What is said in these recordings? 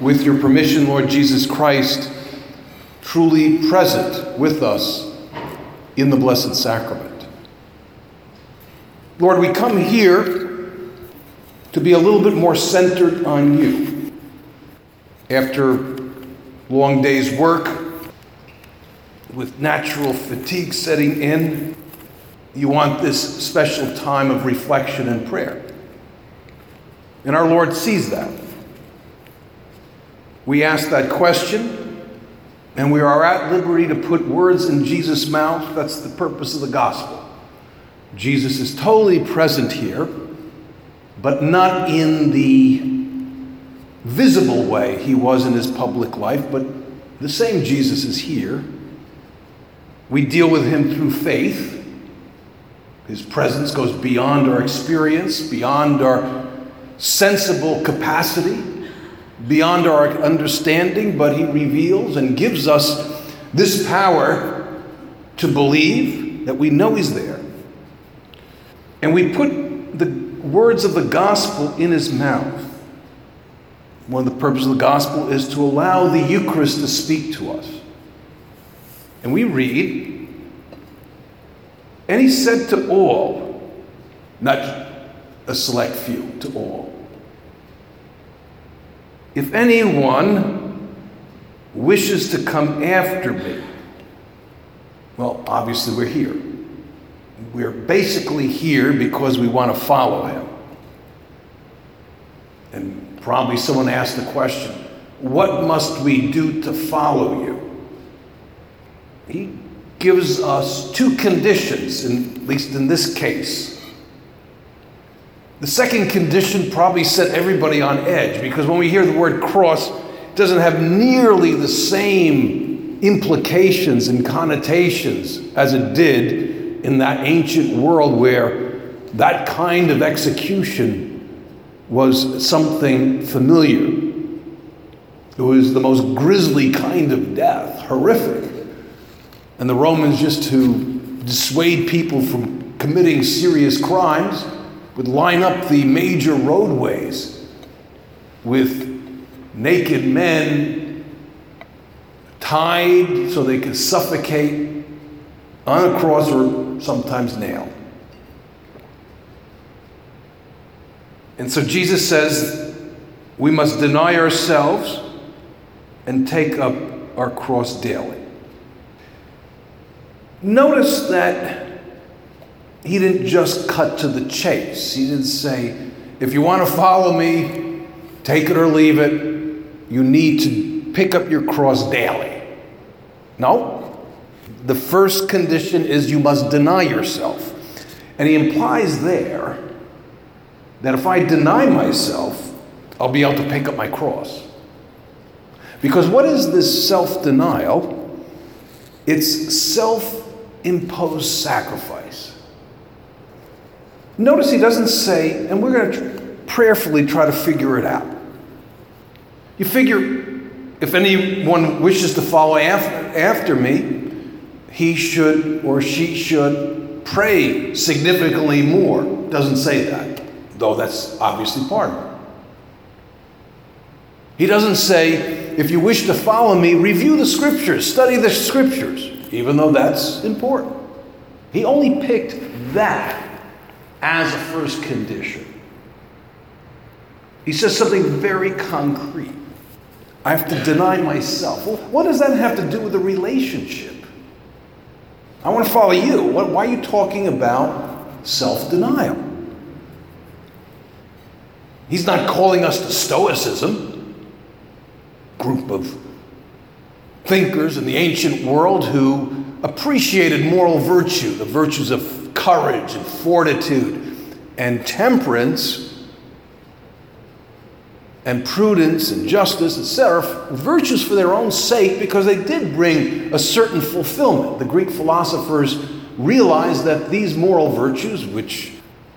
With your permission, Lord Jesus Christ, truly present with us in the Blessed Sacrament. Lord, we come here to be a little bit more centered on you. After long day's work, with natural fatigue setting in, you want this special time of reflection and prayer. And our Lord sees that. We ask that question, and we are at liberty to put words in Jesus' mouth. That's the purpose of the gospel. Jesus is totally present here, but not in the visible way he was in his public life, but the same Jesus is here. We deal with him through faith. His presence goes beyond our experience, beyond our sensible capacity beyond our understanding, but He reveals and gives us this power to believe that we know He's there. And we put the words of the gospel in His mouth. One of the purposes of the gospel is to allow the Eucharist to speak to us. And we read, and He said to all, not a select few, to all. If anyone wishes to come after me, well, obviously we're here. We're basically here because we want to follow him. And probably someone asked the question what must we do to follow you? He gives us two conditions, in, at least in this case. The second condition probably set everybody on edge because when we hear the word cross, it doesn't have nearly the same implications and connotations as it did in that ancient world where that kind of execution was something familiar. It was the most grisly kind of death, horrific. And the Romans, just to dissuade people from committing serious crimes, would line up the major roadways with naked men tied so they could suffocate on a cross or sometimes nailed. And so Jesus says we must deny ourselves and take up our cross daily. Notice that he didn't just cut to the chase. He didn't say, if you want to follow me, take it or leave it. You need to pick up your cross daily. No. The first condition is you must deny yourself. And he implies there that if I deny myself, I'll be able to pick up my cross. Because what is this self denial? It's self imposed sacrifice. Notice he doesn't say, and we're going to prayerfully try to figure it out. You figure if anyone wishes to follow after, after me, he should or she should pray significantly more. Doesn't say that, though that's obviously part of it. He doesn't say, if you wish to follow me, review the scriptures, study the scriptures, even though that's important. He only picked that as a first condition. He says something very concrete. I have to deny myself. Well, what does that have to do with the relationship? I want to follow you. What, why are you talking about self denial? He's not calling us to Stoicism, group of thinkers in the ancient world who appreciated moral virtue, the virtues of courage and fortitude and temperance and prudence and justice, etc., virtues for their own sake because they did bring a certain fulfillment. The Greek philosophers realized that these moral virtues, which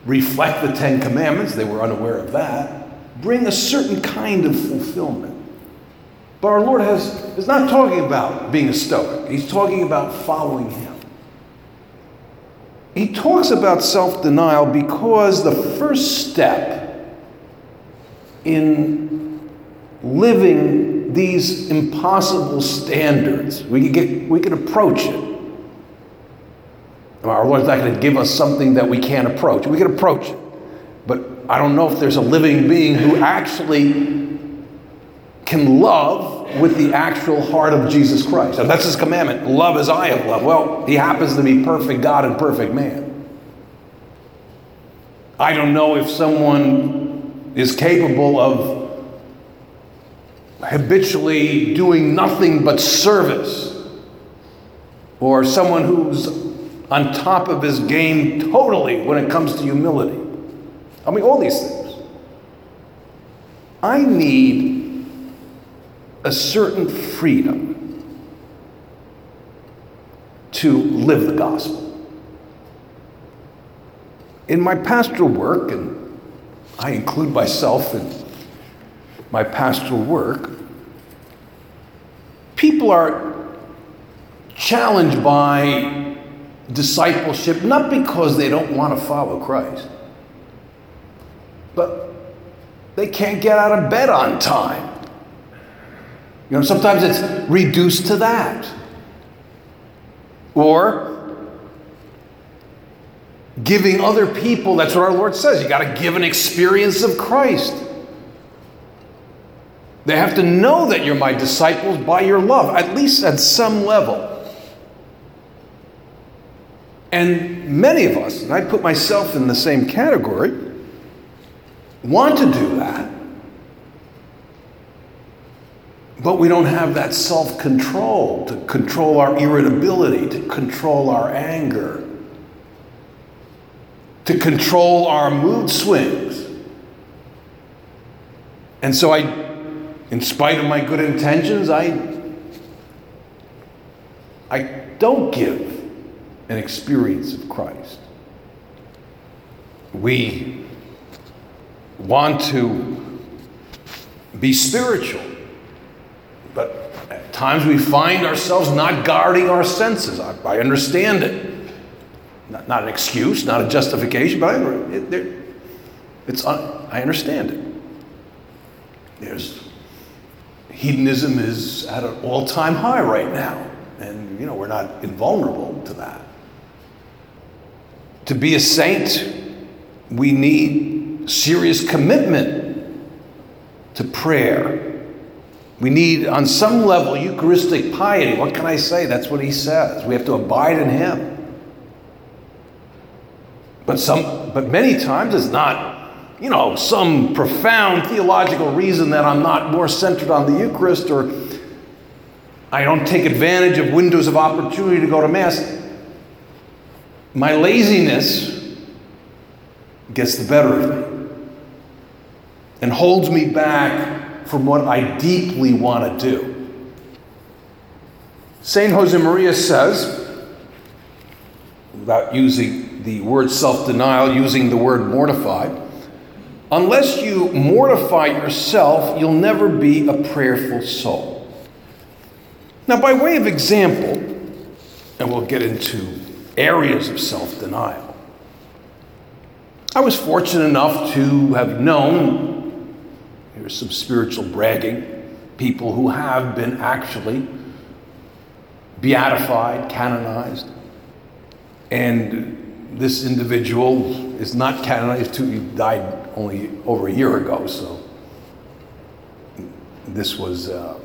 reflect the Ten Commandments, they were unaware of that, bring a certain kind of fulfillment. But our Lord has, is not talking about being a Stoic, He's talking about following Him. He talks about self denial because the first step in living these impossible standards, we could, get, we could approach it. Our Lord's not going to give us something that we can't approach. We can approach it. But I don't know if there's a living being who actually can love with the actual heart of Jesus Christ. And that's his commandment love as I have loved. Well, he happens to be perfect God and perfect man. I don't know if someone is capable of habitually doing nothing but service, or someone who's on top of his game totally when it comes to humility. I mean, all these things. I need a certain freedom to live the gospel. In my pastoral work, and I include myself in my pastoral work, people are challenged by discipleship not because they don't want to follow Christ, but they can't get out of bed on time. You know, sometimes it's reduced to that. Or giving other people, that's what our Lord says, you got to give an experience of Christ. They have to know that you're my disciples by your love, at least at some level. And many of us, and I put myself in the same category, want to do that. But we don't have that self control to control our irritability, to control our anger, to control our mood swings. And so I, in spite of my good intentions, I, I don't give an experience of Christ. We want to be spiritual, but at times we find ourselves not guarding our senses. I, I understand it. Not, not, an excuse, not a justification, but I, it, it's, uh, I understand it. There's hedonism is at an all-time high right now, and you know we're not invulnerable to that. To be a saint, we need serious commitment to prayer. We need, on some level, Eucharistic piety. What can I say? That's what he says. We have to abide in him. But some but many times it's not, you know, some profound theological reason that I'm not more centered on the Eucharist or I don't take advantage of windows of opportunity to go to Mass. My laziness gets the better of me and holds me back from what I deeply want to do. St. Josemaria says, without using the word self denial, using the word mortified, unless you mortify yourself, you'll never be a prayerful soul. Now, by way of example, and we'll get into areas of self denial. I was fortunate enough to have known, here's some spiritual bragging, people who have been actually beatified, canonized. And this individual is not canonized, he died only over a year ago, so this was a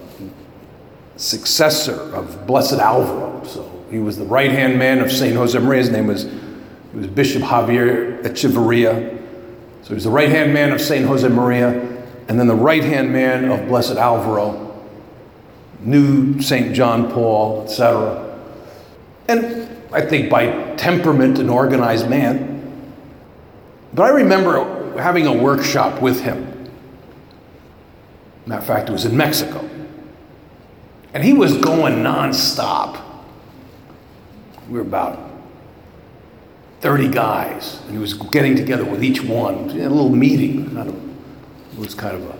successor of Blessed Alvaro. So he was the right hand man of St. Josemaria. His name was, he was Bishop Javier Echeverria. So he was the right hand man of St. Josemaria, and then the right hand man of Blessed Alvaro, knew St. John Paul, etc. And I think by temperament, an organized man. But I remember having a workshop with him. Matter of fact, it was in Mexico. And he was going nonstop. We were about 30 guys, and he was getting together with each one. a little meeting. It was kind of a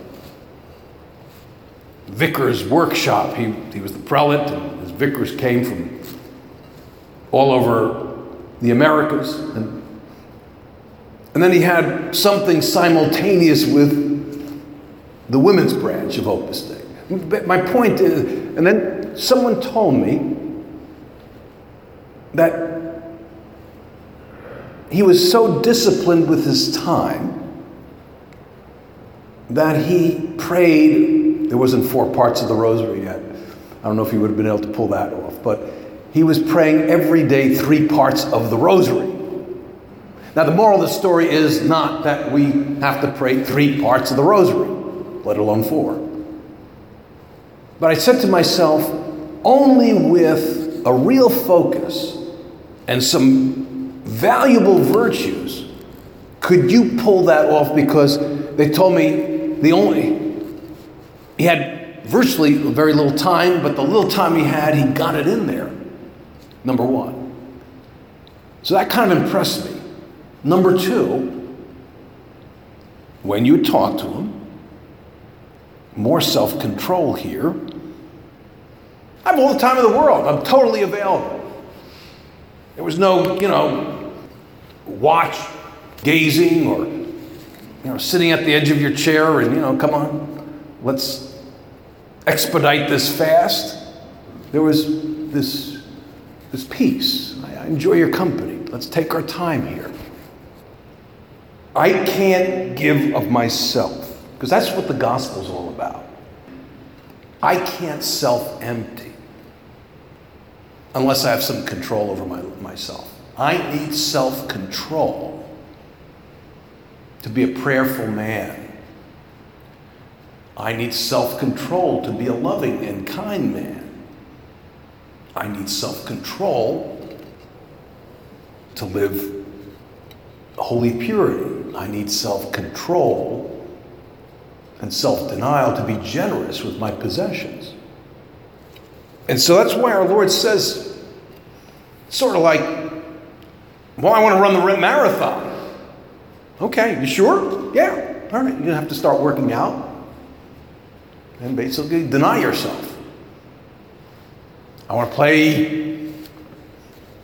vicar's workshop. He, he was the prelate, and his vicars came from all over the Americas. And, and then he had something simultaneous with the women's branch of Opus Dei. But my point is, and then someone told me that he was so disciplined with his time that he prayed. There wasn't four parts of the rosary yet. I don't know if he would have been able to pull that off, but he was praying every day three parts of the rosary. Now, the moral of the story is not that we have to pray three parts of the rosary, let alone four. But I said to myself, only with a real focus and some valuable virtues could you pull that off because they told me the only, he had virtually very little time, but the little time he had, he got it in there. Number one. So that kind of impressed me. Number two, when you talk to him, more self control here. I have all the time in the world. I'm totally available. There was no, you know, watch gazing or, you know, sitting at the edge of your chair and, you know, come on, let's expedite this fast. There was this, this peace. I enjoy your company. Let's take our time here. I can't give of myself because that's what the gospel's all about. I can't self empty unless I have some control over my, myself. I need self control to be a prayerful man. I need self control to be a loving and kind man. I need self control to live holy purity. I need self control and self denial to be generous with my possessions. And so that's why our Lord says, sort of like, well, I want to run the marathon. Okay, you sure? Yeah. All right, you have to start working out and basically deny yourself. I want to play,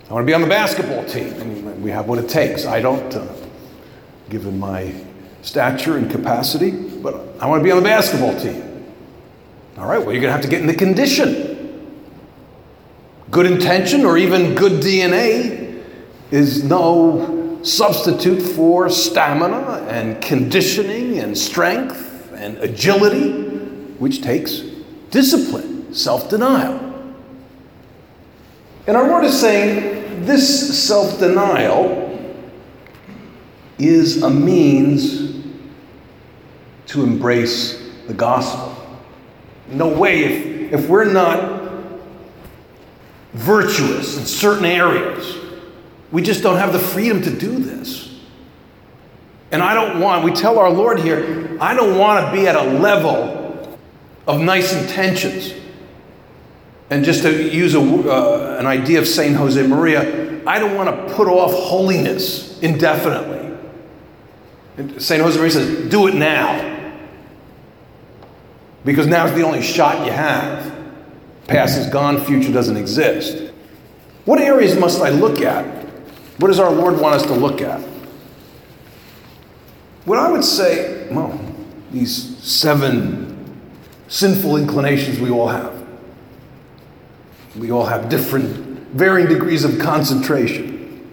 I want to be on the basketball team. Mean, we have what it takes. I don't, uh, given my stature and capacity, but I want to be on the basketball team. All right, well, you're going to have to get in the condition. Good intention or even good DNA is no substitute for stamina and conditioning and strength and agility, which takes discipline, self denial. And our Lord is saying this self denial is a means to embrace the gospel. No way, if, if we're not virtuous in certain areas, we just don't have the freedom to do this. And I don't want, we tell our Lord here, I don't want to be at a level of nice intentions. And just to use a, uh, an idea of St. Jose Maria, I don't want to put off holiness indefinitely. St. Jose Maria says, do it now. Because now is the only shot you have. Past is gone, future doesn't exist. What areas must I look at? What does our Lord want us to look at? What I would say, well, these seven sinful inclinations we all have. We all have different, varying degrees of concentration.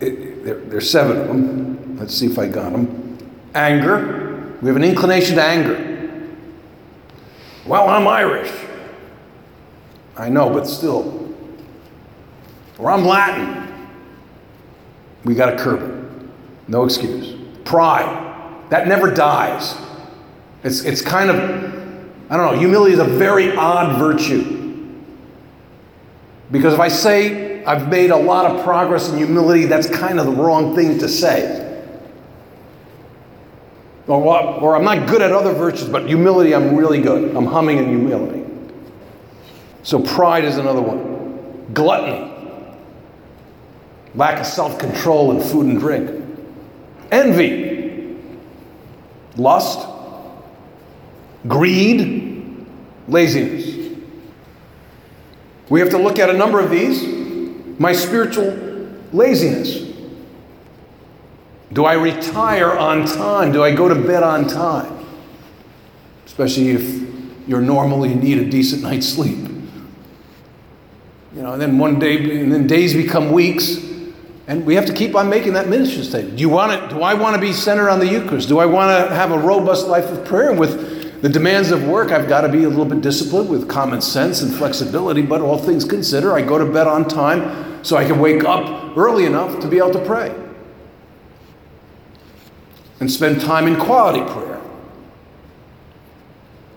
It, there, there's seven of them. Let's see if I got them. Anger, we have an inclination to anger. Well, I'm Irish. I know, but still. Or I'm Latin. We got to curb it. No excuse. Pride. That never dies. It's, it's kind of, I don't know, humility is a very odd virtue. Because if I say I've made a lot of progress in humility, that's kind of the wrong thing to say. Or, or I'm not good at other virtues, but humility, I'm really good. I'm humming in humility. So pride is another one. Gluttony. Lack of self control in food and drink. Envy. Lust. Greed. Laziness. We have to look at a number of these. My spiritual laziness. Do I retire on time? Do I go to bed on time? Especially if you're normally need a decent night's sleep. You know, and then one day, and then days become weeks, and we have to keep on making that ministry statement. Do you want it? Do I want to be centered on the Eucharist? Do I want to have a robust life of prayer? And with the demands of work, I've got to be a little bit disciplined with common sense and flexibility. But all things considered, I go to bed on time so I can wake up early enough to be able to pray and spend time in quality prayer?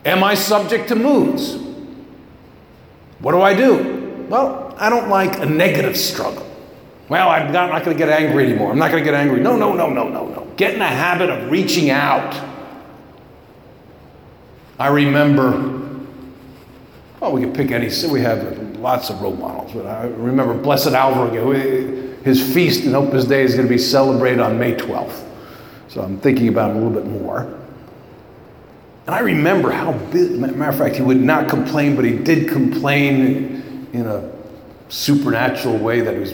Am I subject to moods? What do I do? Well, I don't like a negative struggle. Well, I'm not, not going to get angry anymore. I'm not going to get angry. No, no, no, no, no, no. Get in the habit of reaching out. I remember, well, we could pick any, we have lots of role models, but I remember Blessed Alvaro, his feast in Opus Dei is going to be celebrated on May 12th. So I'm thinking about him a little bit more. And I remember how matter of fact, he would not complain, but he did complain in a supernatural way that he was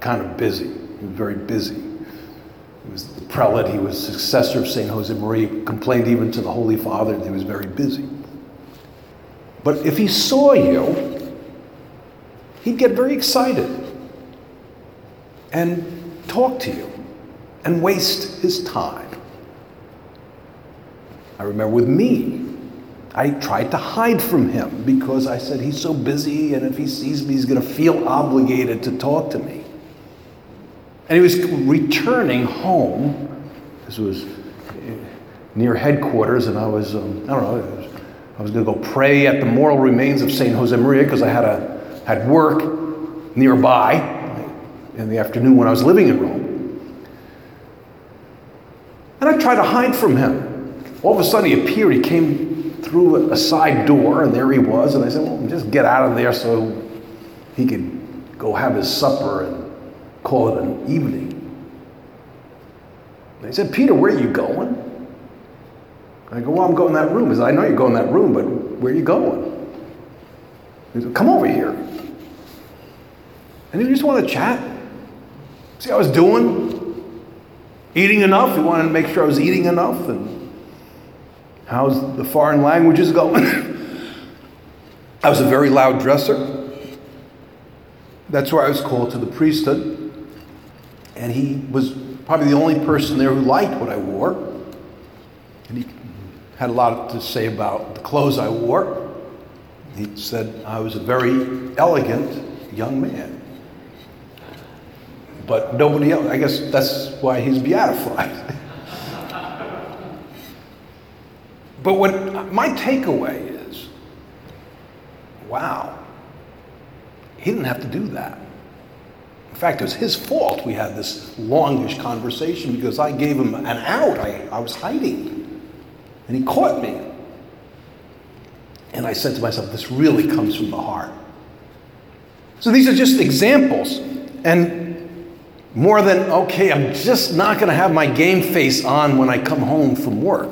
kind of busy. He was very busy. He was the prelate, he was successor of St. Josemaria, complained even to the Holy Father that he was very busy. But if he saw you, he'd get very excited and talk to you and waste his time. I remember with me, I tried to hide from him because I said he's so busy, and if he sees me, he's going to feel obligated to talk to me. And he was returning home. This was near headquarters, and I was, um, I don't know, I was, going to go pray at the moral remains of St. Josemaria because I had, a, had work nearby in the afternoon when I was living in Rome. And I tried to hide from him. All of a sudden, he appeared. He came through a side door, and there he was. And I said, Well, just get out of there so he could go have his supper and call it an evening. And he said, Peter, where are you going? I go, Well, I'm going in that room. He said, I know you're going in that room, but where are you going? He said, Come over here. And he just want to chat. See how I was doing? Eating enough? He wanted to make sure I was eating enough. And how's the foreign languages going? I was a very loud dresser. That's where I was called to the priesthood. And he was probably the only person there who liked what I wore. And he had a lot to say about the clothes I wore. He said I was a very elegant young man but nobody else. I guess that's why he's beatified. but what my takeaway is wow, he didn't have to do that. In fact, it was his fault we had this longish conversation because I gave him an out. I, I was hiding. And he caught me. And I said to myself, this really comes from the heart. So these are just examples. And more than, okay, I'm just not going to have my game face on when I come home from work.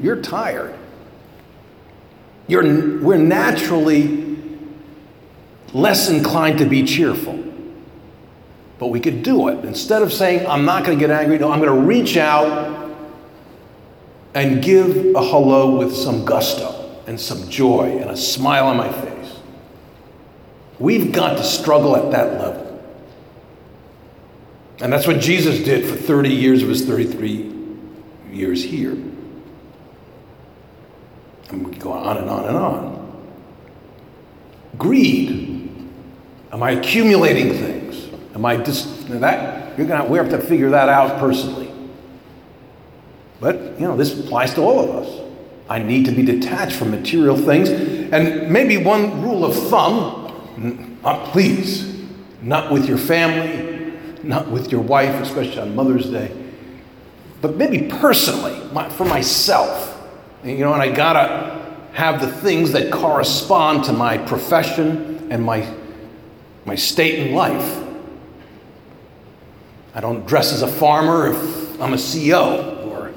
You're tired. You're, we're naturally less inclined to be cheerful. But we could do it. Instead of saying, I'm not going to get angry, no, I'm going to reach out and give a hello with some gusto and some joy and a smile on my face. We've got to struggle at that level. And that's what Jesus did for 30 years of his 33 years here. And we go on and on and on. Greed. Am I accumulating things? Am I just that you're gonna we have to figure that out personally. But you know, this applies to all of us. I need to be detached from material things. And maybe one rule of thumb, uh, please, not with your family, not with your wife, especially on Mother's Day. but maybe personally, my, for myself. You know, and I gotta have the things that correspond to my profession and my, my state in life. I don't dress as a farmer if I'm a CEO, or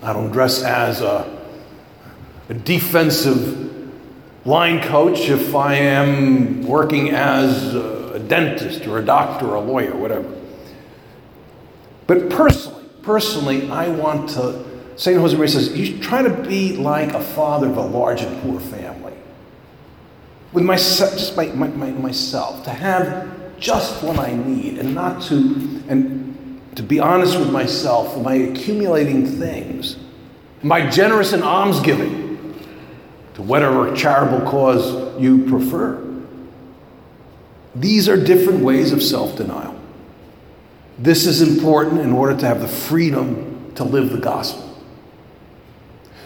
I don't dress as a, a defensive line coach if I am working as a dentist or a doctor or a lawyer, whatever. But personally, personally, I want to, St. Josemaria says, you try to be like a father of a large and poor family. With myself, just my, my, my, myself, to have just what I need and not to, and to be honest with myself, am I accumulating things? Am I generous in almsgiving? to whatever charitable cause you prefer. These are different ways of self denial. This is important in order to have the freedom to live the gospel.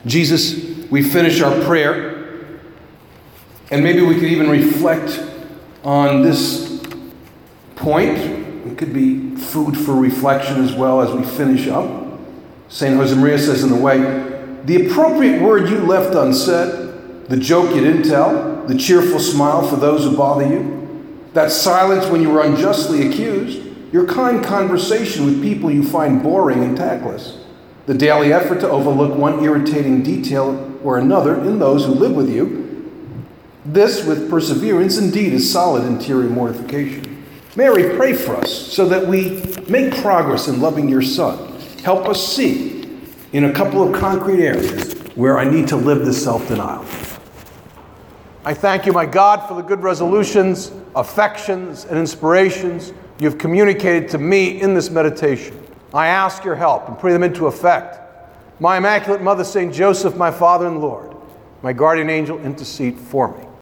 Jesus, we finish our prayer, and maybe we could even reflect on this point. It could be food for reflection as well as we finish up. St. Josemaria says in the way, the appropriate word you left unsaid the joke you didn't tell, the cheerful smile for those who bother you, that silence when you were unjustly accused, your kind conversation with people you find boring and tactless, the daily effort to overlook one irritating detail or another in those who live with you. This, with perseverance, indeed is solid interior mortification. Mary, pray for us so that we make progress in loving your Son. Help us see in a couple of concrete areas where I need to live this self denial. I thank you, my God, for the good resolutions, affections, and inspirations you've communicated to me in this meditation. I ask your help and put them into effect. My Immaculate Mother, St. Joseph, my Father and Lord, my guardian angel, intercede for me.